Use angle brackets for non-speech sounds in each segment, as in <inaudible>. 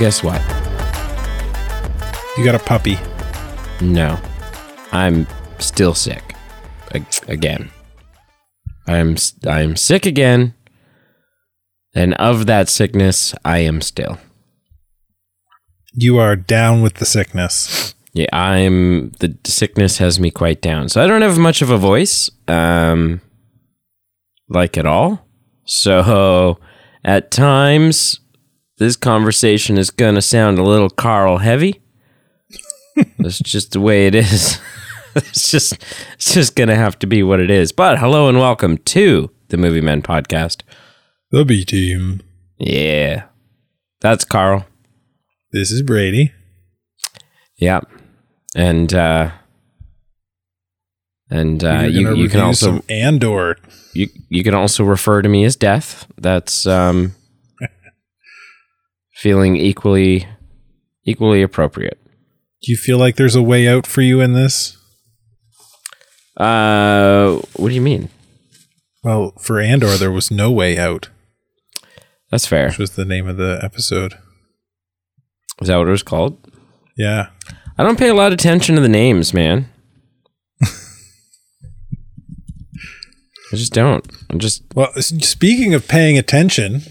guess what? You got a puppy. No, I'm still sick A- again. I'm I'm sick again, and of that sickness, I am still. You are down with the sickness. Yeah, I'm the sickness has me quite down. So I don't have much of a voice, um, like at all. So at times, this conversation is gonna sound a little Carl heavy. <laughs> That's just the way it is. <laughs> it's just it's just gonna have to be what it is. But hello and welcome to the Movie Men podcast. The B team. Yeah, that's Carl. This is Brady. Yeah, and uh, and uh, you you can also Andor. you you can also refer to me as Death. That's um, feeling equally equally appropriate. Do you feel like there's a way out for you in this? Uh, what do you mean? Well, for Andor, there was no way out, That's fair. which was the name of the episode. Is that what it was called? Yeah. I don't pay a lot of attention to the names, man. <laughs> I just don't. I'm just Well, speaking of paying attention,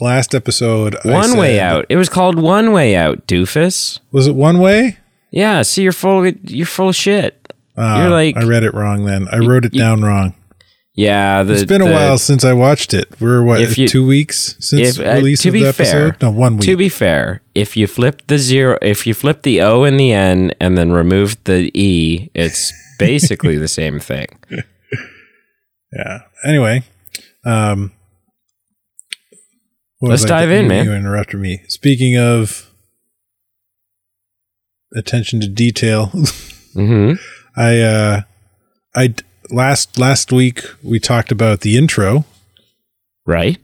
last episode, one way out. It was called One Way Out, doofus. Was it one way? Yeah. See, you're full. You're full of shit. Uh, You're like- I read it wrong. Then I wrote it you- down wrong. Yeah. The, It's been a while since I watched it. We're what you- two weeks since if- uh, release to of be the episode? fair- no, one week. To be fair, if you flip the zero, if you flip the O and the N and then remove the E, it's basically the <laughs> same thing. yeah. Anyway, um, what Let's I dive in, man. You interrupted me. Speaking of attention to detail, <laughs> hmm I uh, I last last week we talked about the intro, Right?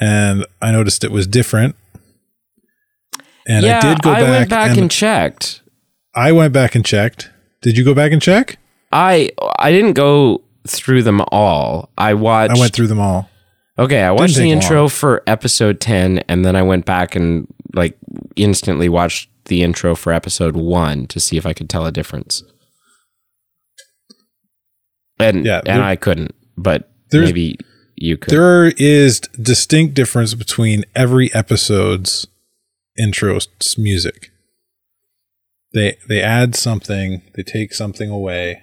and I noticed it was different. And yeah, I did go back, went back and, and checked. I went back and checked. Did you go back and check? I I didn't go through them all. I watched. I went through them all. Okay, I watched the intro long. for episode ten, and then I went back and like instantly watched the intro for episode one to see if I could tell a difference. And Yeah, and there- I couldn't, but maybe you could. There is distinct difference between every episode's intro music. They they add something, they take something away.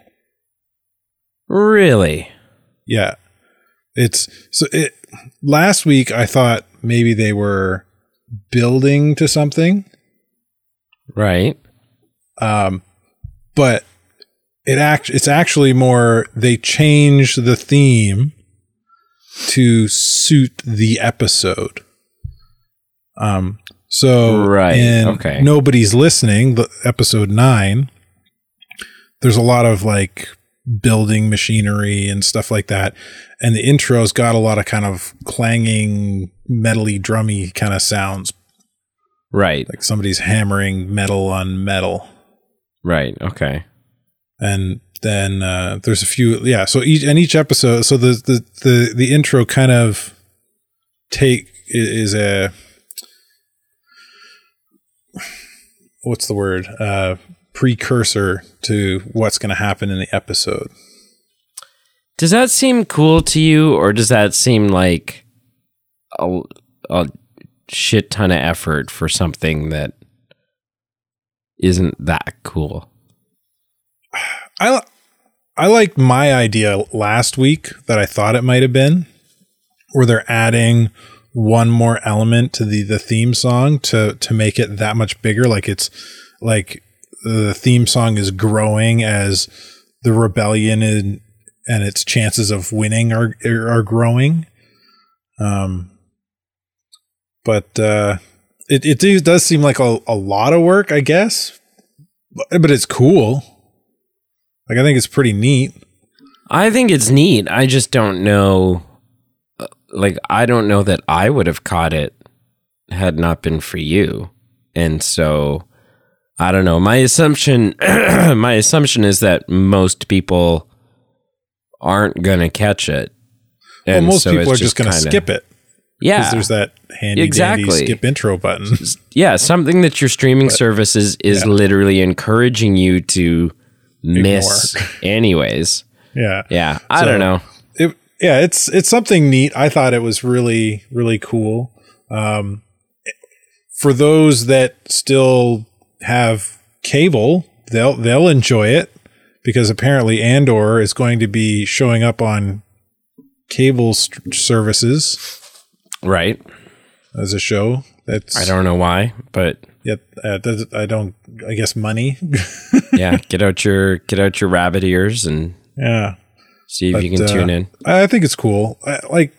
really? Yeah. It's so it last week I thought maybe they were building to something. Right. Um but it act it's actually more they change the theme to suit the episode. Um so Right, in okay. nobody's listening, the episode 9 there's a lot of like building machinery and stuff like that. And the intro's got a lot of kind of clanging, metally, drummy kind of sounds, Right. like somebody's hammering metal on metal. Right. Okay. And then uh, there's a few, yeah. So each and each episode, so the the the the intro kind of take is a what's the word uh, precursor to what's going to happen in the episode. Does that seem cool to you, or does that seem like a, a shit ton of effort for something that isn't that cool? I I liked my idea last week that I thought it might have been, where they're adding one more element to the the theme song to to make it that much bigger. Like it's like the theme song is growing as the rebellion and and its chances of winning are are growing. Um, but uh, it it does seem like a, a lot of work, I guess, but, but it's cool. Like I think it's pretty neat. I think it's neat. I just don't know. uh, Like, I don't know that I would have caught it had not been for you. And so, I don't know. My assumption, <clears throat> my assumption is that most people aren't going to catch it. Well, And most so people are just going to skip it. Yeah. Because there's that handy Exactly. dandy skip intro button. Yeah, something that your streaming services is yeah. literally encouraging you to miss <laughs> anyways. yeah. Yeah, I So- don't know. it yeah it's it's something neat i thought it was really really cool um for those that still have cable they'll they'll enjoy it because apparently andor is going to be showing up on cable st- services Right. as a show that's I don't know why, but yet uh, i don't i guess money <laughs> yeah, get out your get out your rabbit ears and yeah see if you can uh, tune in. I think it's cool. I, like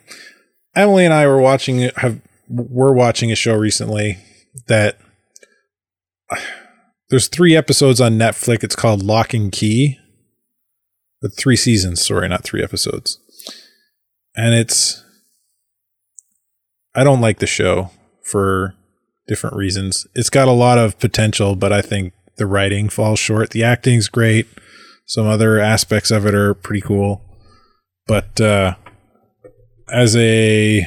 Emily and I were watching have we're watching a show recently that there's three episodes on Netflix. It's called Lock and Key. But three seasons, sorry, not three episodes. And it's I don't like the show for different reasons. It's got a lot of potential, but I think the writing falls short. The acting's great. Some other aspects of it are pretty cool. But uh, as a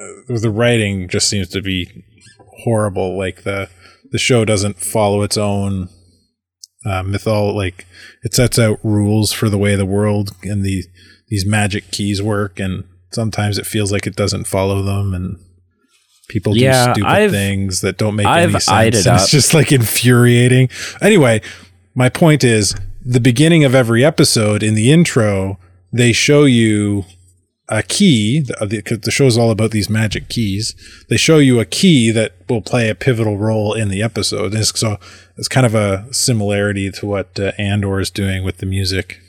uh, the writing just seems to be horrible. Like the the show doesn't follow its own uh, mythol. Like it sets out rules for the way the world and the these magic keys work, and sometimes it feels like it doesn't follow them, and people do Yeah, stupid I've- things that don't make I've any sense. it and. It's just like infuriating. Anyway, my point is the beginning of every episode in the intro they show you a key the, the, 'cause the show's all about these magic keys they show you a key that will play a pivotal role in the episode and it's, so it's kind of a similarity to what uh, andor is doing with the music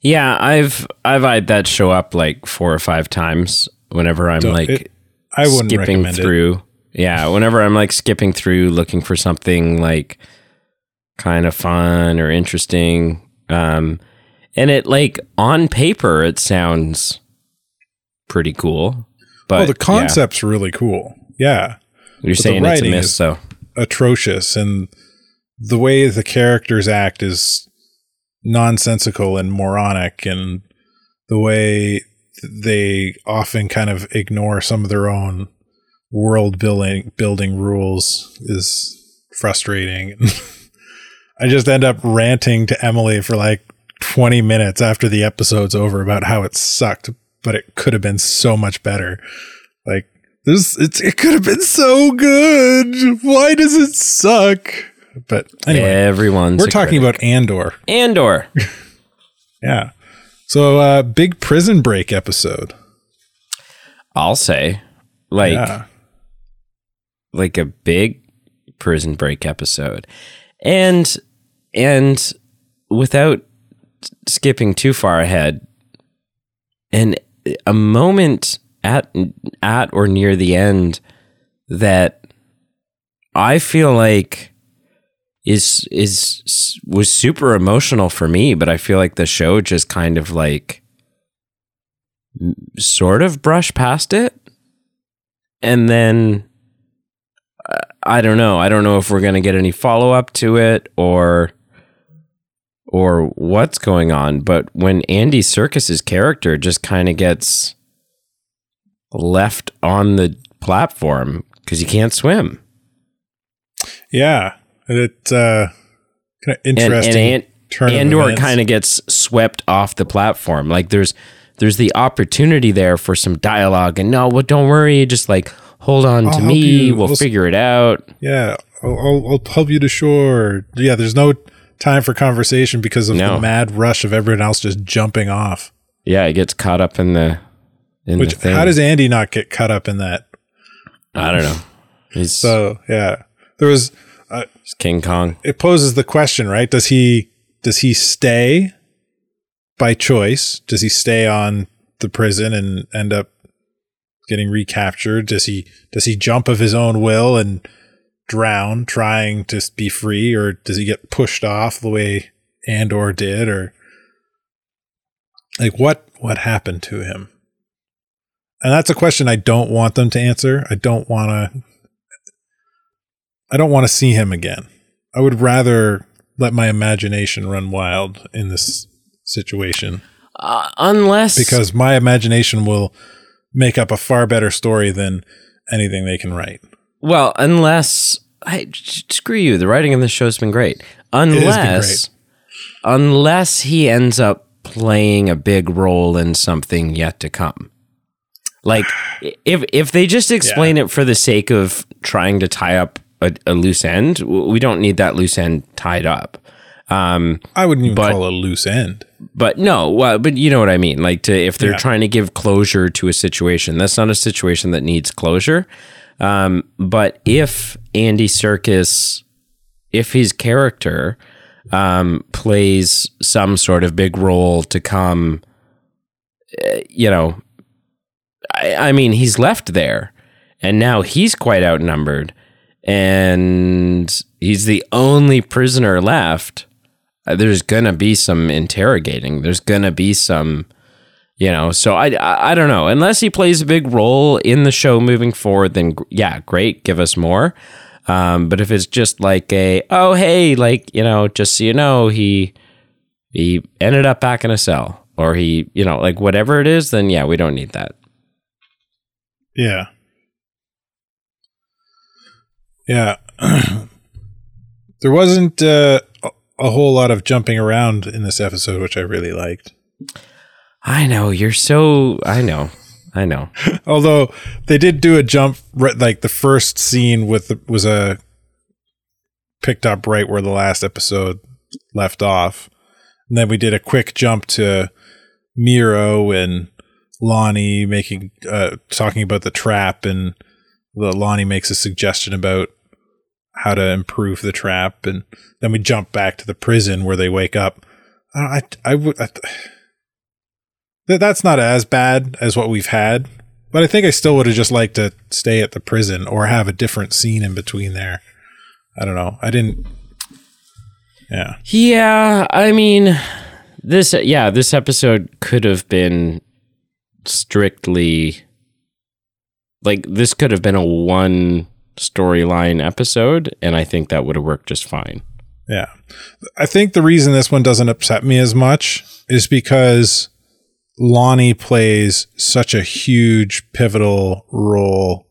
Yeah, I've I've eyed that show up like four or five times whenever I'm like it- i wouldn't skipping recommend it through. Yeah, whenever I'm like skipping through looking for something like kind of fun or interesting. Um and it like on paper it sounds pretty cool. But oh the yeah, concept's really cool yeah you're the saying it's a miss is- though. atrocious and the way the characters act is nonsensical and moronic and the way they often kind of ignore some of their own world building building rules is frustrating <laughs> i just end up ranting to emily for like 20 minutes after the episode's over about how it sucked but it could have been so much better like this it's it could have been so good. Why does it suck? But anyway, Everyone's we're talking critic. about Andor. Andor. <laughs> Yeah. So uh big prison break episode. I'll say. Like yeah. like a big prison break episode and and without skipping too far ahead and a moment at at or near the end that i feel like is is was super emotional for me but i feel like the show just kind of like sort of brushed past it and then uh, I don't know. I don't know if we're to get any follow up to it or or what's going on, but when Andy Serkis's character just kind of gets left on the platform cuz he can't swim. Yeah. It uh kind of interesting and turn An- of Andor kind of gets swept off the platform. Like there's there's the opportunity there for some dialogue and no, well don't worry, just like hold on I'll to me, you. we'll We'll s- figure it out. Yeah. I'll, I'll, I'll help you to shore. Yeah, there's no time for conversation because of No. the mad rush of everyone else just jumping off. Yeah, it gets caught up in the in Which the how does Andy not get caught up in that? I don't know. He's, So, yeah. There was uh, he's King Kong. it poses the question, right? Does he does he stay by choice? Does he stay on the prison and end up getting recaptured? Does he does he jump of his own will and drown trying to be free or does he get pushed off the way Andor did or like what what happened to him? And that's a question I don't want them to answer. I don't want to I don't want to see him again. I would rather let my imagination run wild in this situation. Uh, unless because my imagination will make up a far better story than anything they can write. Well, unless I screw you, the writing in this show has been great. Unless, great. unless he ends up playing a big role in something yet to come. Like if if they just explain Yeah. it for the sake of trying to tie up a, a loose end, we don't need that loose end tied up. Um, I wouldn't even But- call it a loose end. but no, well, but you know what I mean. Like to if they're Yeah. trying to give closure to a situation, that's not a situation that needs closure. Um, but if Andy Serkis, if his character um, plays some sort of big role to come, uh, you know, I, I mean, he's left there, and now he's quite outnumbered, and he's the only prisoner left uh, there's gonna be some interrogating. There's gonna be some, you know. So I, I, I don't know. Unless he plays a big role in the show moving forward, then yeah, great, give us more. Um, but if it's just like a, oh hey, like you know, just so you know, he he ended up back in a cell, or he, you know, like whatever it is, then yeah, we don't need that. Yeah. Yeah. <clears throat> there wasn't uh, a- a whole lot of jumping around in this episode, which I really liked. I know you're so. I know. I know. <laughs> Although they did do a jump, like the first scene with the, was a picked up right where the last episode left off, and then we did a quick jump to Meero and Lonni making uh, talking about the trap, and the Lonni makes a suggestion about how to improve the trap, and then we jump back to the prison where they wake up. I I, I would. I, that that's not as bad as what we've had, but I think I still would have just liked to stay at the prison or have a different scene in between there. I don't know. I didn't. Yeah. Yeah, I mean, this yeah, this episode could have been strictly like this could have been a one storyline episode, and I think that would have worked just fine. Yeah. I think the reason this one doesn't upset me as much is because Lonni plays such a huge pivotal role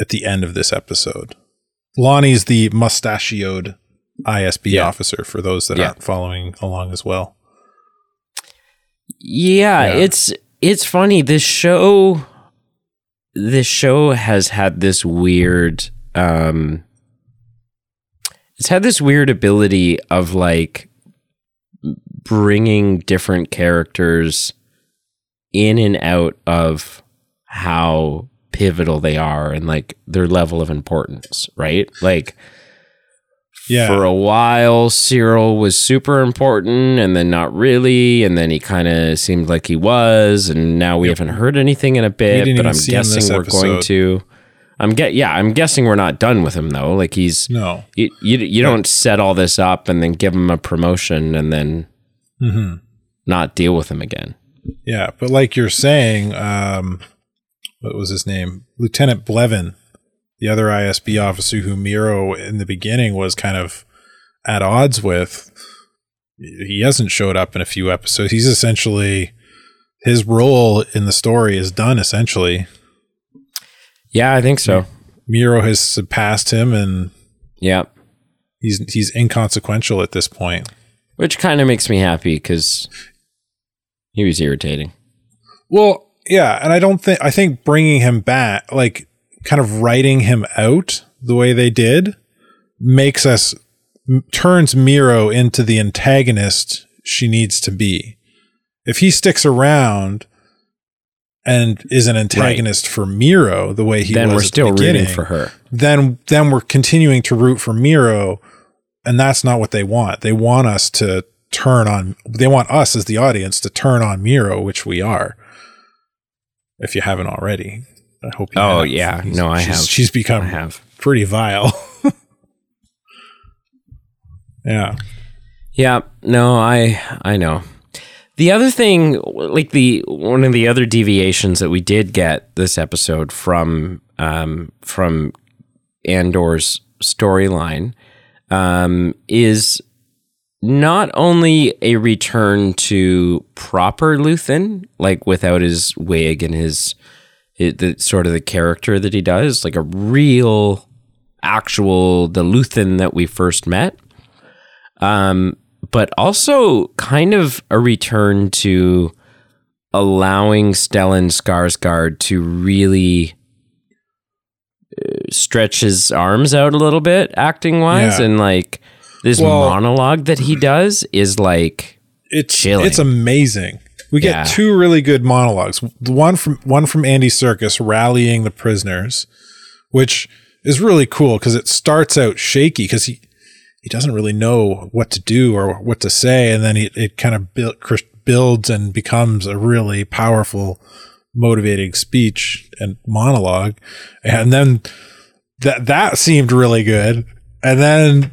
at the end of this episode. Lonni's the mustachioed ISB Yeah. officer for those that Yeah. aren't following along as well. Yeah, Yeah. it's it's funny. This show this show has had this weird um it's had this weird ability of like bringing different characters in and out of how pivotal they are and like their level of importance, right? Like Yeah. for a while, Syril was super important and then not really. And then he kind of seemed like he was. And now we haven't heard anything in a bit, but I'm see him this guessing we're going to. I'm get yeah, I'm guessing we're not done with him though. Like he's No. you you, you don't set all this up and then give him a promotion and then hmm not deal with him again. Yeah, but like you're saying, um, what was his name? Lieutenant Blevin, the other ISB officer who Meero in the beginning was kind of at odds with. He hasn't showed up in a few episodes. He's essentially his role in the story is done. Essentially, Yeah, I think so. Meero has surpassed him, and Yeah. he's he's inconsequential at this point. Which kind of makes me happy because he was irritating. Well, yeah, and I don't think I think bringing him back, like kind of writing him out the way they did, makes us m- turns Meero into the antagonist she needs to be. If he sticks around and is an antagonist for Meero the way he then was we're still rooting for her. then then we're continuing to root for Meero, and that's not what they want. They want us to turn on. They want us as the audience to turn on Meero, which we are. If you haven't already, I hope. you Oh, have. yeah. No, I she's- have. She's become I have. pretty vile. <laughs> yeah. Yeah, no, I I know. The other thing, like the one of the other deviations that we did get this episode from um, from Andor's storyline um, is not only a return to proper Luthen, like without his wig and his, his the sort of the character that he does, like a real, actual the Luthen that we first met. Um, but also kind of a return to allowing Stellan Skarsgård to really uh, stretch his arms out a little bit acting wise Yeah. and like this Well- monologue that he does is like it's Chilling. it's amazing. We get Yeah. two really good monologues. The One from one from Andy Serkis rallying the prisoners, which is really cool because it starts out shaky because he he doesn't really know what to do or what to say, and then he, it kind of build, builds and becomes a really powerful, motivating speech and monologue. And then that that seemed really good, and then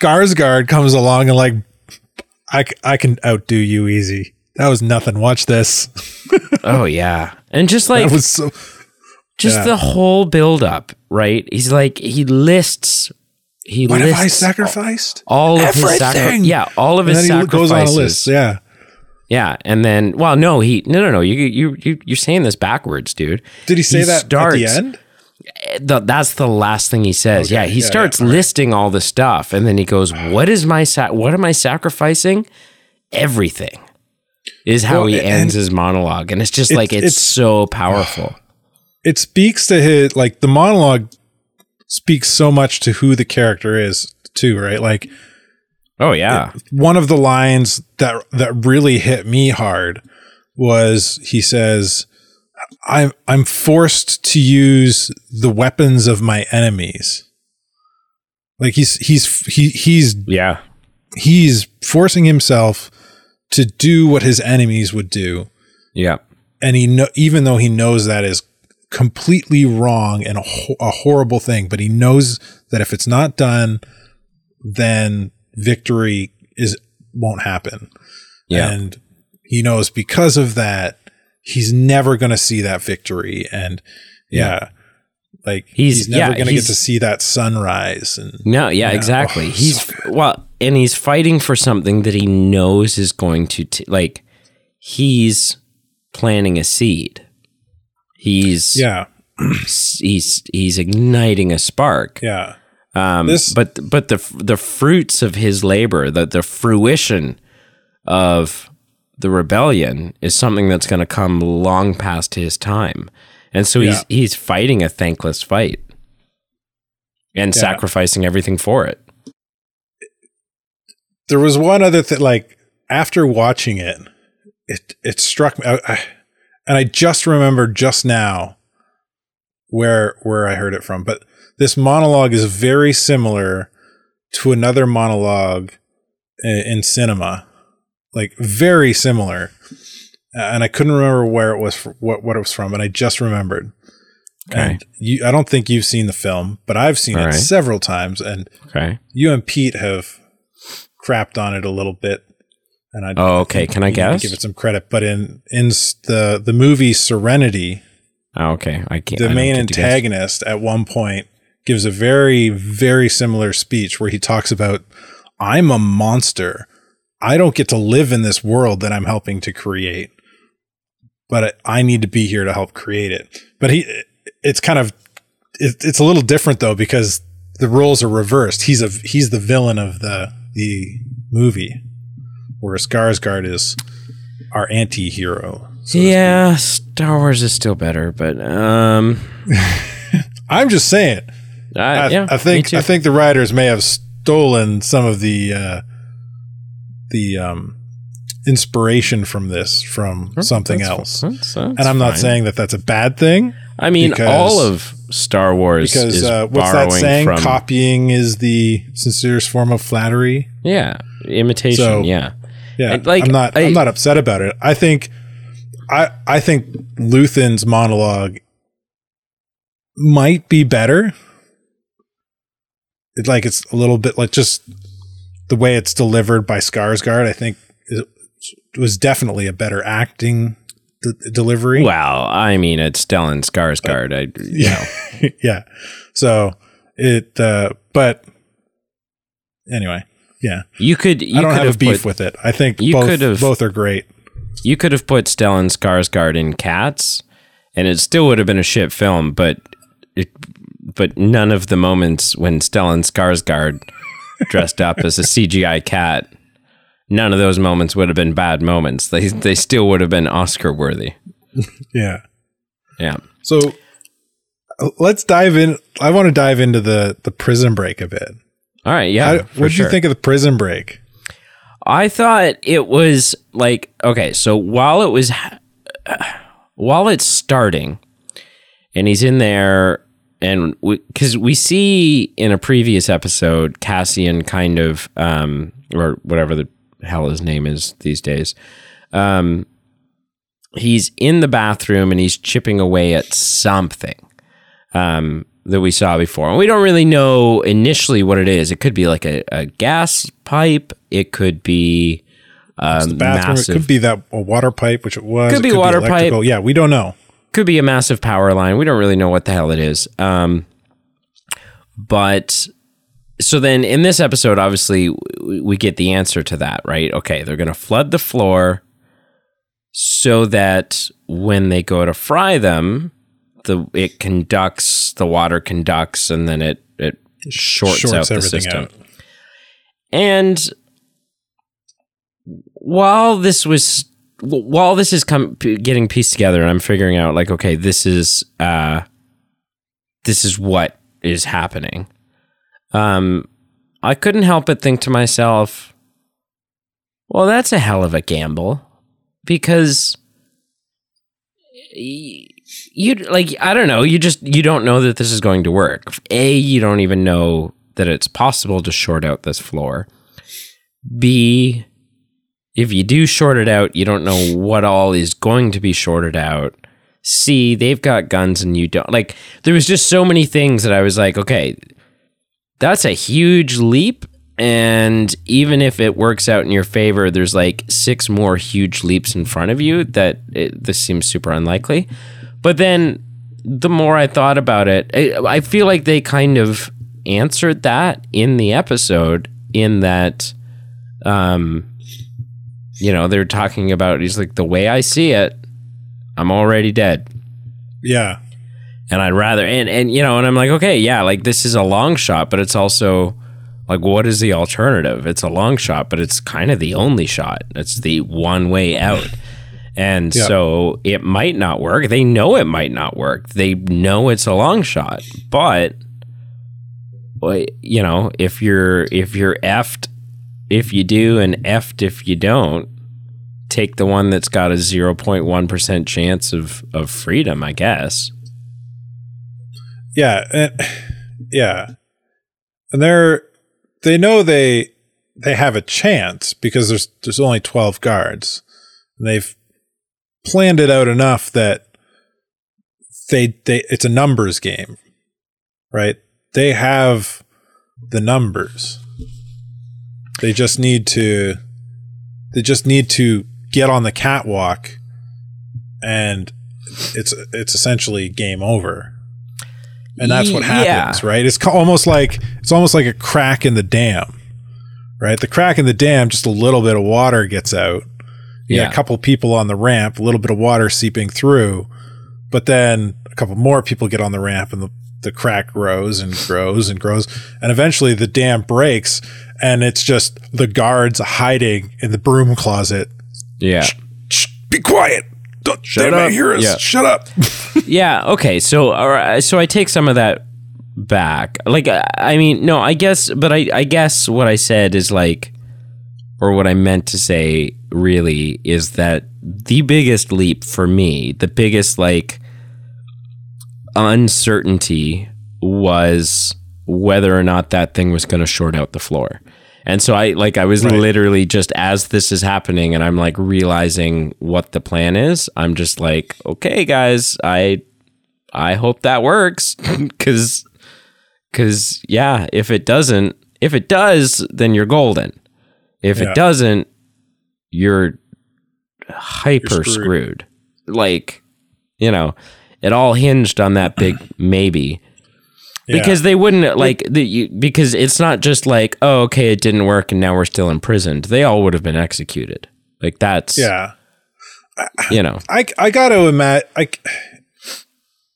Skarsgård comes along and like I, I can outdo you easy. That was nothing. Watch this. <laughs> oh yeah and just like that was so. just yeah. the whole build up right he's like he lists he What have I lists sacrificed? all of his sacrifices yeah all of And his then he sacrifices goes on a list. Yeah. yeah and then well no he no no no you you, you you're saying this backwards dude Did he say He that starts- at the end? The, that's the last thing he says. Okay, yeah, he yeah, starts yeah, listing all the stuff, and then he goes, "What is my sa- What am I sacrificing? Everything." Is how Well, he ends his monologue, and it's just It's- like it's, it's- so powerful. <sighs> It speaks to his like the monologue speaks so much to who the character is too, right? Like Oh yeah, one of the lines that that really hit me hard was he says I'm I'm forced to use the weapons of my enemies. Like he's he's he he's yeah, he's forcing himself to do what his enemies would do yeah, and he know even though he knows that is completely wrong and a, ho- a horrible thing but he knows that if it's not done then victory is won't happen yeah. and he knows because of that he's never going to see that victory and yeah, like He's- he's, never yeah, going to get to see that sunrise and No, yeah, exactly. Oh, he's so well, and he's fighting for something that he knows is going to t- like. He's planting a seed. He's yeah he's he's igniting a spark. yeah Um, This- but but the the fruits of his labor, the the fruition of the rebellion is something that's going to come long past his time, and so he's Yeah. he's fighting a thankless fight and Yeah. sacrificing everything for it. there was one other thing like after watching it it it struck me I, I, and i just remembered just now where where i heard it from but this monologue is very similar to another monologue in, in cinema like very similar Uh, and i couldn't remember where it was fr- what what it was from but i just remembered Okay. and you i don't think you've seen the film but i've seen All it right. several times and Okay. you and Pete have crapped on it a little bit, and I Oh, okay. Can I you need to guess? Give it some credit, but in in the the movie Serenity, Oh, okay. I can't. the I main get to guess. antagonist at one point gives a very very similar speech where he talks about I'm a monster. I don't get to live in this world that I'm helping to create, but I need to be here to help create it. But he, it's kind of, it, it's a little different though because the roles are reversed. He's a he's the villain of the the movie, whereas Skarsgård is our anti-hero. so Yeah, Star Wars is still better, but um. <laughs> I'm just saying. I, I, yeah, I think. I think the writers may have stolen some of the uh, the um, inspiration from this from something That's- else. that's- that's and I'm not fine. saying that that's a bad thing I mean, all of Star Wars because is uh, what's that saying? from Copying is the sincerest form of flattery. yeah, imitation. So- yeah, Yeah, And, like, I'm not. I, am not upset about it. I think, I I think Luthen's monologue might be better. It's like it's a little bit like just the way it's delivered by Skarsgård. I think it was definitely a better acting d- delivery. Well, I mean, it's Stellan Skarsgård. I, you know, <laughs> yeah. So it, uh, but anyway, Yeah. You could. You I don't could have a beef put, with it. I think You both, could've- both are great. You could have put Stellan Skarsgård in Cats, and it still would have been a shit film. But it, but none of the moments when Stellan Skarsgård dressed up as a CGI cat, none of those moments would have been bad moments. They they still would have been Oscar worthy. <laughs> Yeah. Yeah. So uh, let's dive in. I want to dive into the the prison break a bit. All right. Yeah. What did sure. you think of the prison break? I thought it was like okay, so while it was while it's starting and he's in there and because we, see in a previous episode Cassian kind of um or whatever the hell his name is these days um he's in the bathroom and he's chipping away at something um that we saw before and we don't really know initially what it is it could be like a, a gas pipe it could be um, The bathroom. massive It could be that a water pipe, which it was. Could It be water pipe. Yeah, we don't know. Could be a massive power line. We don't really know what the hell it is. Um, but so then in this episode, obviously, we get the answer to that, right? Okay, they're going to flood the floor so that when they go to fry them, the it conducts the water conducts and then it it shorts, out the system. And while this was while this is come getting pieced together and I'm figuring out like okay this is uh this is what is happening um I couldn't help but think to myself well that's a hell of a gamble because you like I don't know you just you don't know that this is going to work. A you don't even know that it's possible to short out this floor. B if you do short it out, you don't know what all is going to be shorted out. C, they've got guns and you don't. Like, there was just so many things that I was like, okay, that's a huge leap. And even if it works out in your favor, there's like six more huge leaps in front of you that it, this seems super unlikely. But then the more I thought about it, I, I feel like they kind of answered that in the episode, in that, um, you know, they're talking about, he's like, the way I see it, I'm already dead. Yeah. And I'd rather, and, and, you know, and I'm like, okay, yeah, like this is a long shot, but it's also like, what is the alternative? It's a long shot, but it's kind of the only shot. It's the one way out. And Yeah. so it might not work. They know it might not work. They know it's a long shot, but you know, if you're if you're effed if you do and effed if you don't, take the one that's got a 0.1% chance of of freedom, I guess. Yeah, and, yeah, and they're they know they they have a chance because there's there's only twelve guards. And they've planned it out enough that they they it's a numbers game, right? They have the numbers. They just need to they just need to get on the catwalk and it's it's essentially game over and that's what Yeah. happens right it's almost like it's almost like a crack in the dam right the crack in the dam just a little bit of water gets out you Yeah. a couple people on the ramp a little bit of water seeping through but then a couple more people get on the ramp and the, the crack grows and grows and grows and eventually the dam breaks and it's just the guards hiding in the broom closet Yeah. Shh, be quiet don't Shut they might up. hear us Yeah. shut up <laughs> yeah okay so all right, so i take some of that back like i I mean no i guess but i i guess what i said is like or what i meant to say really is that the biggest leap for me the biggest like uncertainty was whether or not that thing was going to short out the floor and so i like i was Right. literally just as this is happening and i'm like realizing what the plan is i'm just like okay guys i I hope that works <laughs> cuz cuz yeah, if it doesn't, if it does, then you're golden. If Yeah. it doesn't, you're hyper You're screwed. screwed. Like, you know, it all hinged on that big <clears throat> maybe. Yeah. because they wouldn't like the you, because it's not just like oh okay it didn't work and now we're still imprisoned. They all would have been executed. Like that's yeah. you know I I got to imagine. I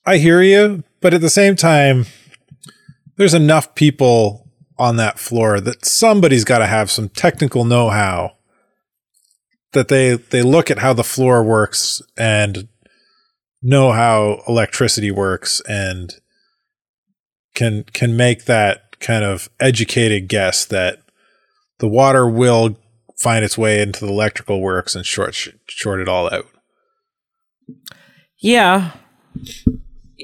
I hear you, but at the same time, there's enough people on that floor that somebody's got to have some technical know-how. That they they look at how the floor works and know how electricity works and can can make that kind of educated guess that the water will find its way into the electrical works and short short it all out. yeah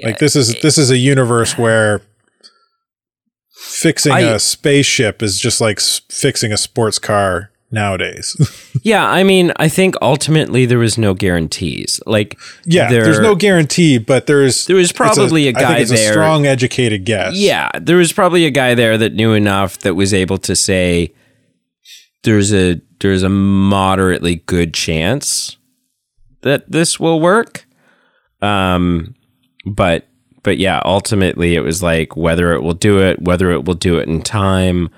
Like this is this is a universe where fixing I- a spaceship is just like fixing a sports car nowadays. <laughs> yeah. I mean I think ultimately there was no guarantees. Like yeah, there- there's no guarantee, but there's There was probably a, think guy there- a strong educated guess. Yeah, there was probably a guy there that knew enough that was able to say there's a there's a moderately good chance that this will work. Um but but yeah, ultimately it was like whether it will do it, whether it will do it in time,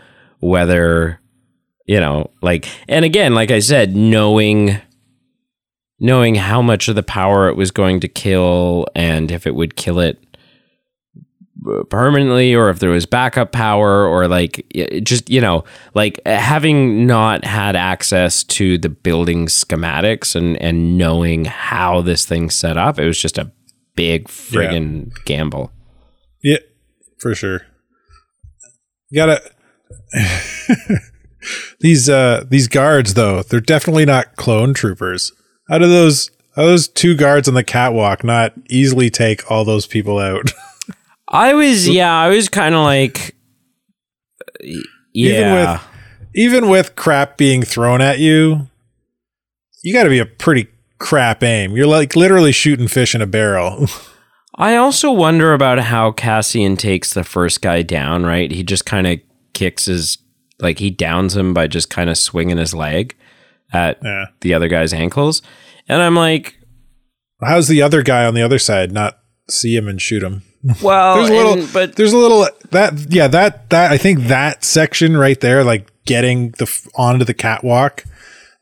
whether you know, like and again, like I said, knowing knowing how much of the power it was going to kill and if it would kill it uh, permanently or if there was backup power or like just you know like having not had access to the building schematics and and knowing how this thing's set up it was just a big friggin' gamble Yeah, for sure. You gotta <laughs> these uh these guards though, they're definitely not clone troopers. How do those how do those two guards on the catwalk not easily take all those people out? <laughs> i was yeah i was kind of like yeah Even with crap being thrown at you, you gotta be a pretty crap aim. You're like literally shooting fish in a barrel. <laughs> I also wonder about how Cassian takes the first guy down, right? He just kind of kicks his, like, he downs him by just kind of swinging his leg at yeah. the other guy's ankles. And I'm like, How's the other guy on the other side not see him and shoot him? <laughs> well, There's a little, and- but there's a little that yeah that that I think that section right there, like getting the onto the catwalk,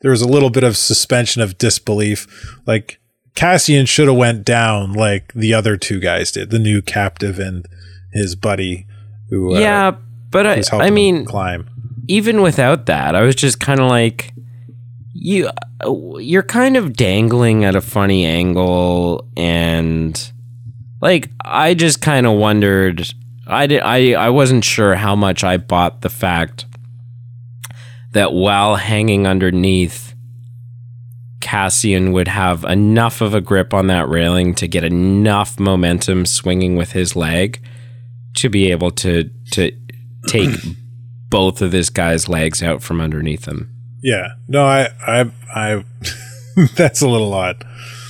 there was a little bit of suspension of disbelief. Like Cassian should have went down like the other two guys did, the new captive and his buddy who uh, yeah, but I, I mean, climb. Even without that, I was just kind of like, you, you're kind of dangling at a funny angle, and like I just kind of wondered. I did. I I wasn't sure how much I bought the fact that while hanging underneath, Cassian would have enough of a grip on that railing to get enough momentum swinging with his leg to be able to to take <clears throat> both of this guy's legs out from underneath him. Yeah, no, I I I <laughs> that's a little odd.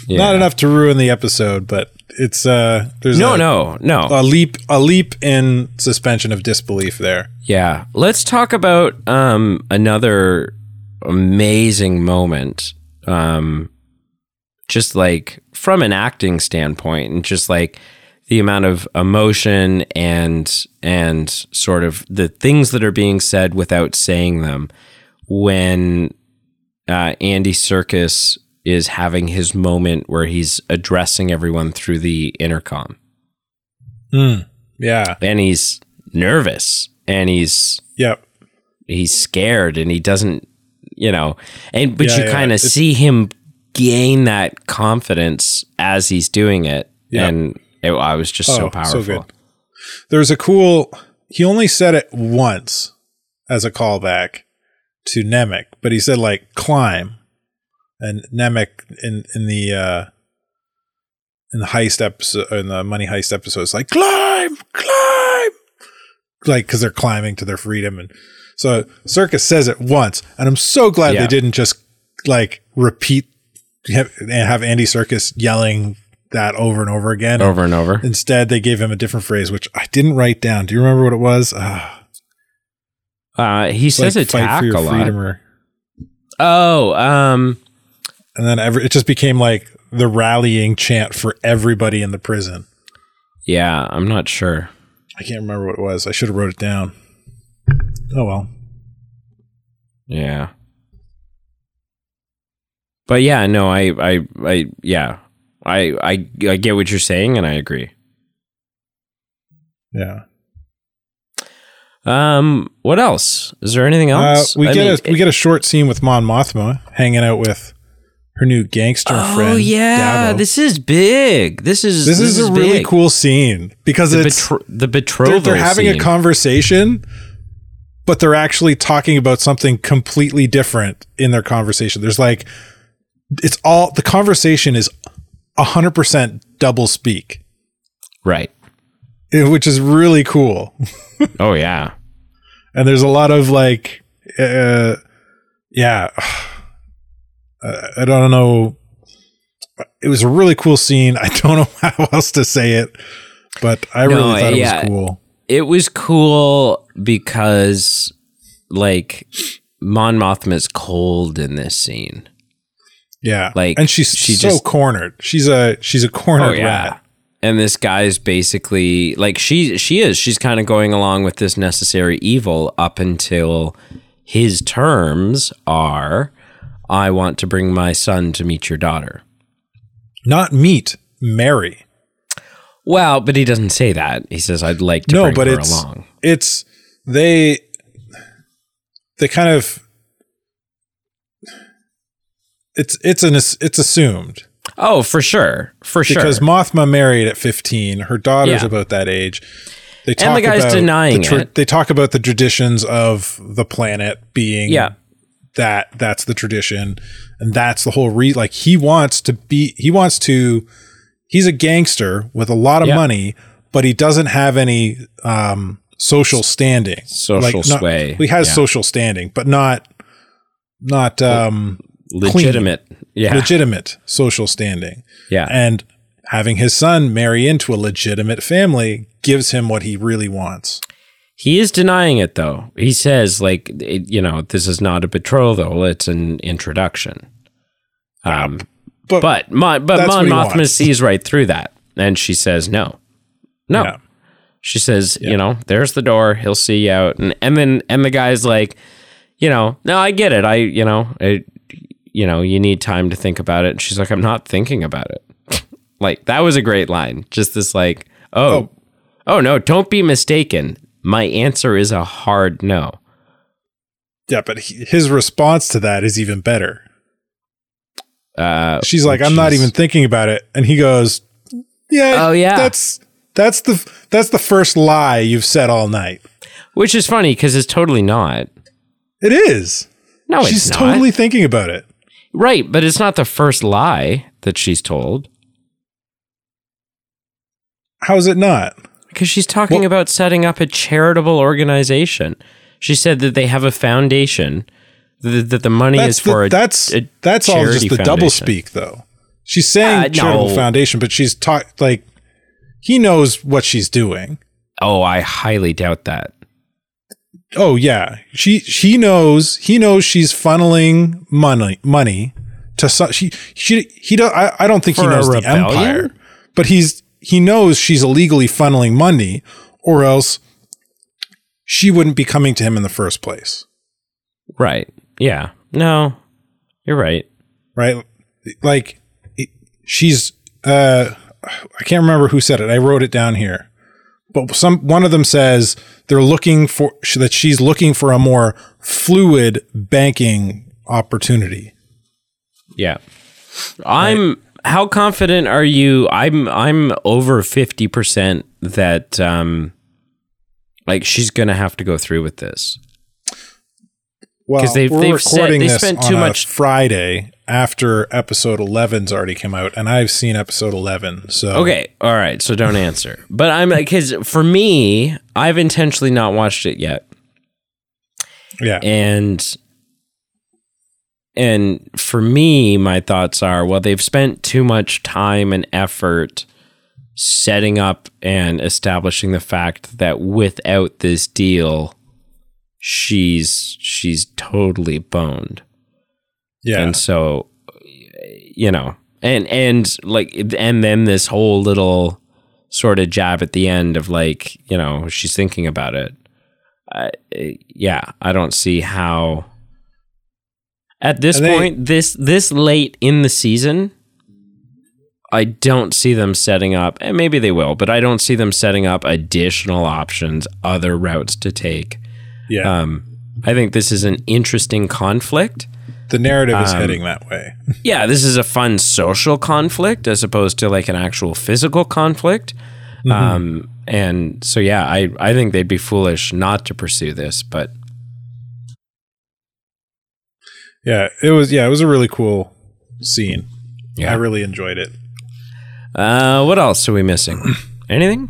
Yeah. Not enough to ruin the episode, but it's uh there's No, a, no, no. a leap a leap in suspension of disbelief there. Yeah. Let's talk about um, another amazing moment. Um, just like from an acting standpoint and just like the amount of emotion and and sort of the things that are being said without saying them when uh, Andy Serkis is having his moment where he's addressing everyone through the intercom Yeah. and he's nervous and he's Yep. he's scared and he doesn't you know and but Yeah, you yeah. kind of see him gain that confidence as he's doing it Yeah. and it, i was just so powerful So good. There's a cool he only said it once as a callback to Nemik, but he said like climb. And Nemik in in the uh in the heist episode in the money heist episode it's like climb, climb. Like cuz they're climbing to their freedom and so Serkis says it once and I'm so glad Yeah. they didn't just like repeat have, and have Andy Serkis yelling that over and over again. over and over Instead, they gave him a different phrase, which I didn't write down. Do you remember what it was? Ah, uh, he says like attack a lot or, oh um and then every, it just became like the rallying chant for everybody in the prison. yeah i'm not sure I can't remember what it was. I should have wrote it down. Oh well. Yeah. But yeah, no, I, I, I, yeah, I, I, I get what you're saying, and I agree. Yeah. Um, what else? Is there anything Uh, else? we I get mean, a we get a short scene with Mon Mothma hanging out with her new gangster oh friend. Oh yeah, Davo. this is big. This is this, is, a really cool scene because The, it's betro- the they're, betrothal. they're having a conversation, but they're actually talking about something completely different in their conversation. There's like it's all the conversation is hundred percent double speak, right. eh, which is really cool. <laughs> Oh yeah. and there's a lot of like uh yeah <sighs> i don't know it was a really cool scene <laughs> i don't know <laughs> how else to say it but i No, really thought it yeah. was cool It was cool because, like, Mon Mothma's cold in this scene. Yeah Like, and she's she so just- cornered she's a she's a cornered Oh rat And this guy's basically like she she is she's kind of going along with this necessary evil up until his terms are I want to bring my son to meet your daughter. not meet marry Well, but he doesn't say that. He says I'd like to no bring but her it's along. it's they they kind of it's it's an it's assumed Oh, for sure. For sure. because Mothma married at 15. Her daughter's Yeah. about that age. They And the guy's about denying the it. They talk about the traditions of the planet being yeah. that that's the tradition, and that's the whole re. Like he wants to be, he wants to. He's a gangster with a lot of Yeah. money, but he doesn't have any um, social standing. Social not- sway. He has social standing, but not not um, Legitimate. Yeah. legitimate social standing. yeah. And having his son marry into a legitimate family gives him what he really wants. He is denying it though. He says like it, you know, this is not a betrothal, it's an introduction. Um But, but Mon, but Mon Mothma sees right through that and she says no. No. Yeah. She says, Yeah. you know, there's the door, he'll see you out and and then and the guy's like, you know, no, I get it. I, you know, I, you know, you need time to think about it. And she's like, I'm not thinking about it. <laughs> like that was a great line. Just this like, oh, oh no, don't be mistaken. My answer is a hard no. yeah, but he, his response to that is even better. Uh, She's like, "I'm not even thinking about it," and he goes, "Yeah, Oh, yeah. that's that's the that's the first lie you've said all night. Which is funny because it's totally not. It is. No, She's it's not. totally thinking about it. Right, but it's not the first lie that she's told How's it not? because she's talking Well- about setting up a charitable organization. She said that they have a foundation that, that the money is for the, a, that's a that's all just the double speak, though. She's saying Uh, charitable no. foundation, but she's talk like he knows what she's doing. Oh, I highly doubt that. Oh yeah, she she knows he knows she's funneling money money to some, she she he do, I, I don't think he For a knows the empire, but he's he knows she's illegally funneling money, or else she wouldn't be coming to him in the first place, Right. Yeah. No, you're right. right? Like it- she's uh I can't remember who said it. I wrote it down here. But some one of them says they're looking for that she's looking for a more fluid banking opportunity. Yeah. I'm how confident are you? I'm I'm over 50% that um like she's going to have to go through with this. Well, 'Cause they've- we're they've said- recording they this spent on too a much- Friday after episode 11's already come out, and I've seen episode 11. So Okay, all right, so don't answer. But I'm like cuz for me, I've intentionally not watched it yet. yeah, And and for me, my thoughts are well, they've spent too much time and effort setting up and establishing the fact that without this deal, she's she's totally boned. yeah, And so you know, and and like and then this whole little sort of jab at the end of like, you know, she's thinking about it. Uh, yeah, I don't see how at this they- point this this late in the season I don't see them setting up, and maybe they will, but I don't see them setting up additional options, other routes to take. Yeah. Um, I think this is an interesting conflict. the narrative is um, heading that way. <laughs> Yeah, this is a fun social conflict as opposed to like an actual physical conflict. Um, and so, yeah, I, I think they'd be foolish not to pursue this, but Yeah, it was yeah, it was a really cool scene. Yeah. I really enjoyed it. uh, what else are we missing? <clears throat> Anything?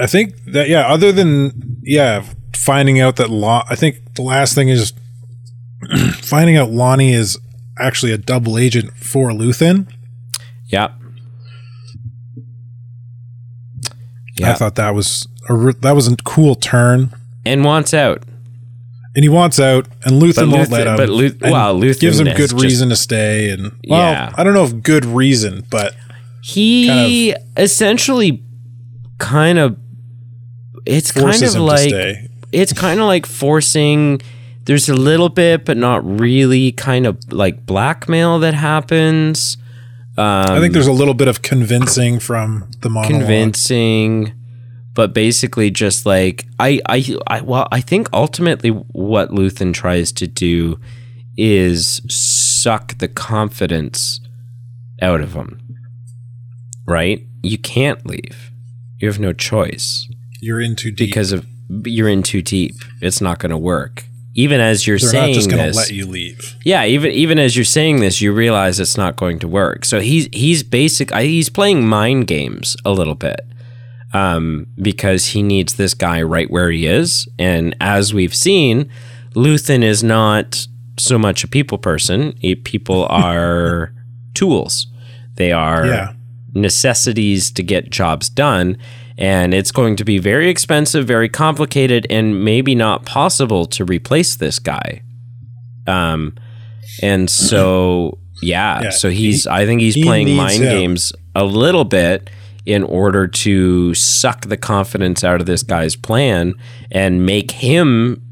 I think that yeah, other than yeah, finding out that Lon I think the last thing is <clears throat> finding out Lonni is actually a double agent for Luthen. Yeah. yeah. I thought that was a re- that was a cool turn. And wants out. And he wants out, and Luthen won't let him. but and well, Luthen gives him good just- reason to stay. And well, Yeah. I don't know if good reason, but He essentially kind of, it's kind of like, it's kind of like forcing there's a little bit but not really kind of like blackmail that happens. Um, I think there's a little bit of convincing from the monologue. convincing but basically just like I, I i well i think ultimately what luthen tries to do is suck the confidence out of him. Right? You can't leave. You have no choice You're in too deep. because of you're in too deep. It's not going to work. Even as you're they're saying not just going to this, let you leave. yeah. Even even as you're saying this, you realize it's not going to work. So he's he's basic. He's playing mind games a little bit, um, because he needs this guy right where he is. And as we've seen, Luthen is not so much a people person. People <laughs> are tools. They are Yeah. necessities to get jobs done. And it's going to be very expensive, very complicated, and maybe not possible to replace this guy. Um, and so, <laughs> yeah, Yeah, so he's, I think he's he playing mind games a little bit in order to suck the confidence out of this guy's plan and make him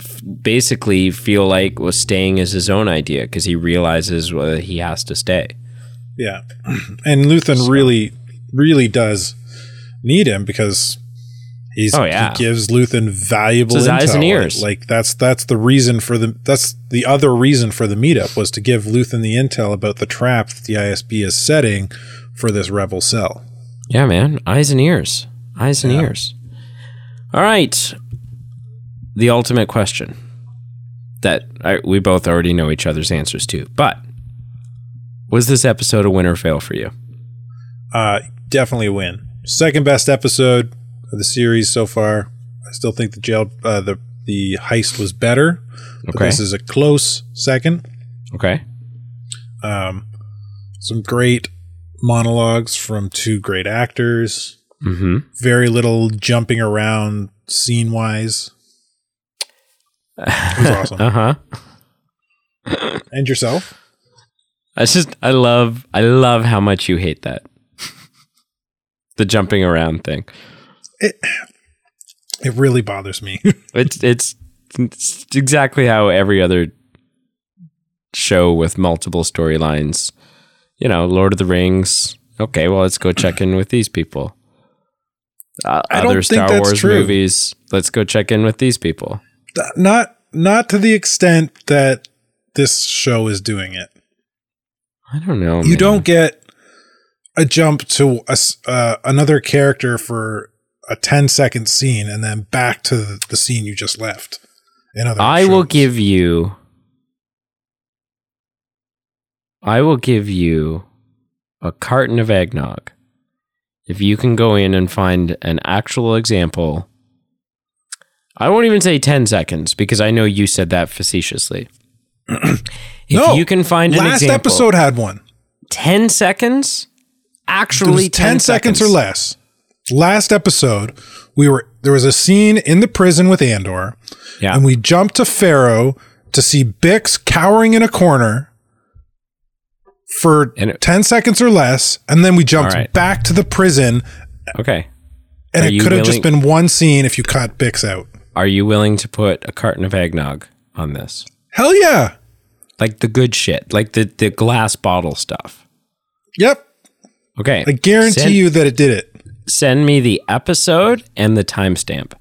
f- basically feel like well, staying is his own idea because he realizes well, he has to stay. Yeah. <clears throat> And Luthen really, really does need him because he's Oh, yeah. he gives Luthen valuable It's his eyes intel. and ears. Like that's that's the reason for the that's the other reason for the meetup was to give Luthen the intel about the trap that the ISB is setting for this rebel cell. Yeah, man. Eyes and ears. Eyes and Yeah. ears. All right. The ultimate question that I, we both already know each other's answers to. But was this episode a win or fail for you? Uh definitely a win. Second best episode of the series so far. I still think the jail uh, the the heist was better. But Okay. this is a close second. Okay. Um, some great monologues from two great actors. Mm-hmm. Very little jumping around scene wise. It was awesome. <laughs> Uh huh. and yourself? I just I love I love how much you hate that. The jumping around thing. It it really bothers me. <laughs> It's it's it's exactly how every other show with multiple storylines, you know, Lord of the Rings. Okay, well, let's go check in with these people. Uh, other Star Wars true. movies. Let's go check in with these people. not not to the extent that this show is doing it. I don't know. You man. don't get a jump to a uh, another character for a 10 second scene and then back to the, scene you just left. In other I will give you. I will give you a carton of eggnog if you can go in and find an actual example. I won't even say 10 seconds because I know you said that facetiously. <clears throat> if No, you can find an last example, episode had one. 10 seconds? Actually, was 10, seconds. or less. Last episode, we were there was a scene in the prison with Andor, Yeah. and we jumped to Ferrix to see Bix cowering in a corner for it- 10 seconds or less, and then we jumped right. back to the prison, Okay. and Are it could have just been one scene if you cut Bix out. Are you willing to put a carton of eggnog on this? Hell yeah. Like the good shit, like the, the glass bottle stuff. Yep. Okay. I guarantee send, you that it did it. Send me the episode and the timestamp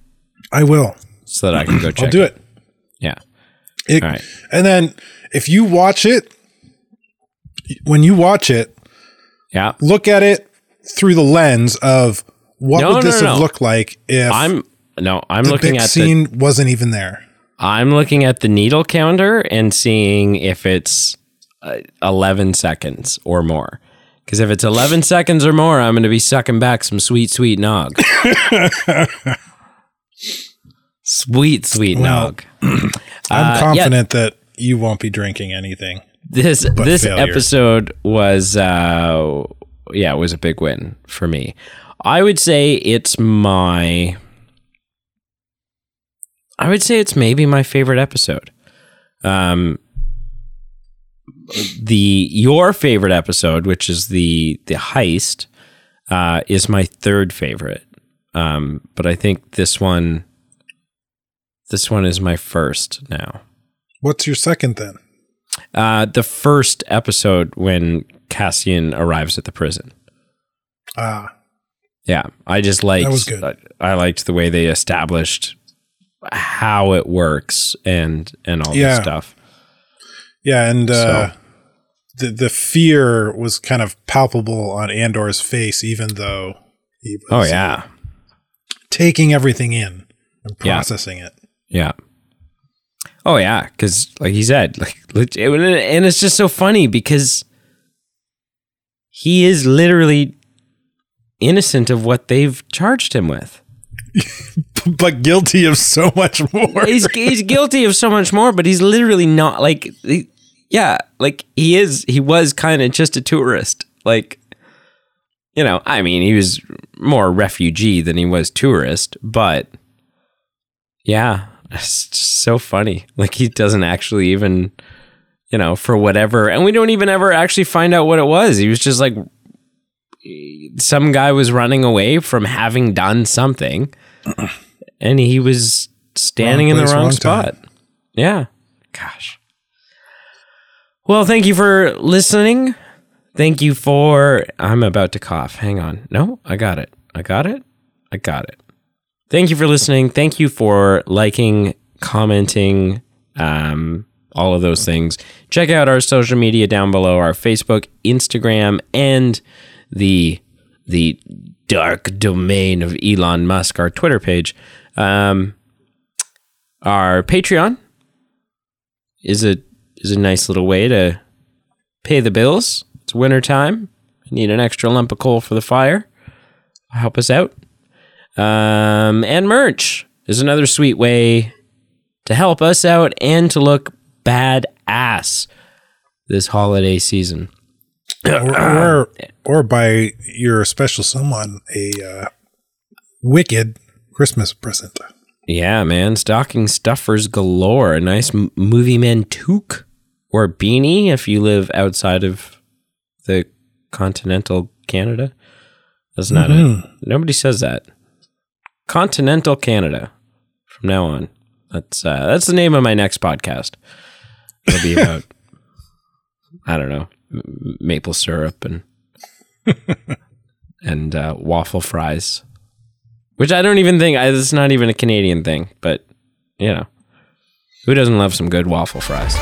I will. so that I can go check. I'll do it. Yeah. It- All right. And then if you watch it, when you watch it, Yeah. look at it through the lens of what No, would this no, have no. looked like if I'm no, I'm the looking at the scene wasn't even there. I'm looking at the needle counter and seeing if it's uh, 11 seconds or more. Because if it's 11 seconds or more, I'm going to be sucking back some sweet, sweet nog. <laughs> sweet, sweet Well, nog. <clears throat> I'm Uh, yeah. confident that you won't be drinking anything. This this failure. episode was uh yeah, it was a big win for me. I would say it's my I would say it's maybe my favorite episode. Um the your favorite episode, which is the the heist, uh, is my third favorite. Um, but I think this one this one is my first now. What's your second then? Uh, the first episode when Cassian arrives at the prison. Ah, Yeah, I just liked. was good. I, I liked the way they established how it works and and all Yeah. this stuff. Yeah, and uh, So- the the fear was kind of palpable on Andor's face, even though he was. Oh yeah, taking everything in and Yeah. processing it. yeah. Oh yeah, because like he said, like leg- and it's just so funny because he is literally innocent of what they've charged him with. <laughs> but guilty of so much more. he's he's guilty of so much more, but he's literally not like he- yeah, like he is he was kind of just a tourist. Like you know, I mean, he was more refugee than he was tourist, but yeah, it's just so funny. Like he doesn't actually even you know, for whatever, and we don't even ever actually find out what it was. He was just like some guy was running away from having done something <clears throat> and he was standing Wrong in the place, wrong wrong spot. Yeah. Gosh. Well, thank you for listening. Thank you for I'm about to cough. Hang on. No, I got it. I got it. I got it. Thank you for listening. Thank you for liking, commenting, um, all of those things. Check out our social media down below, our Facebook, Instagram, and the the dark domain of Elon Musk, our Twitter page. Um, our Patreon is a is a nice little way to pay the bills. It's winter time. Need an extra lump of coal for the fire. Help us out. Um, and merch is another sweet way to help us out and to look badass this holiday season. or, or or by your special someone a uh, wicked Christmas present. Yeah, man. Stocking stuffers galore. A nice m- movie man toque or beanie if you live outside of the continental Canada. That's not it. Nobody says that. Continental Canada from now on. That's uh, that's the name of my next podcast. It'll be about <laughs> I don't know m- maple syrup and <laughs> and uh, waffle fries, which I don't even think I, it's not even a Canadian thing, but you know, who doesn't love some good waffle fries?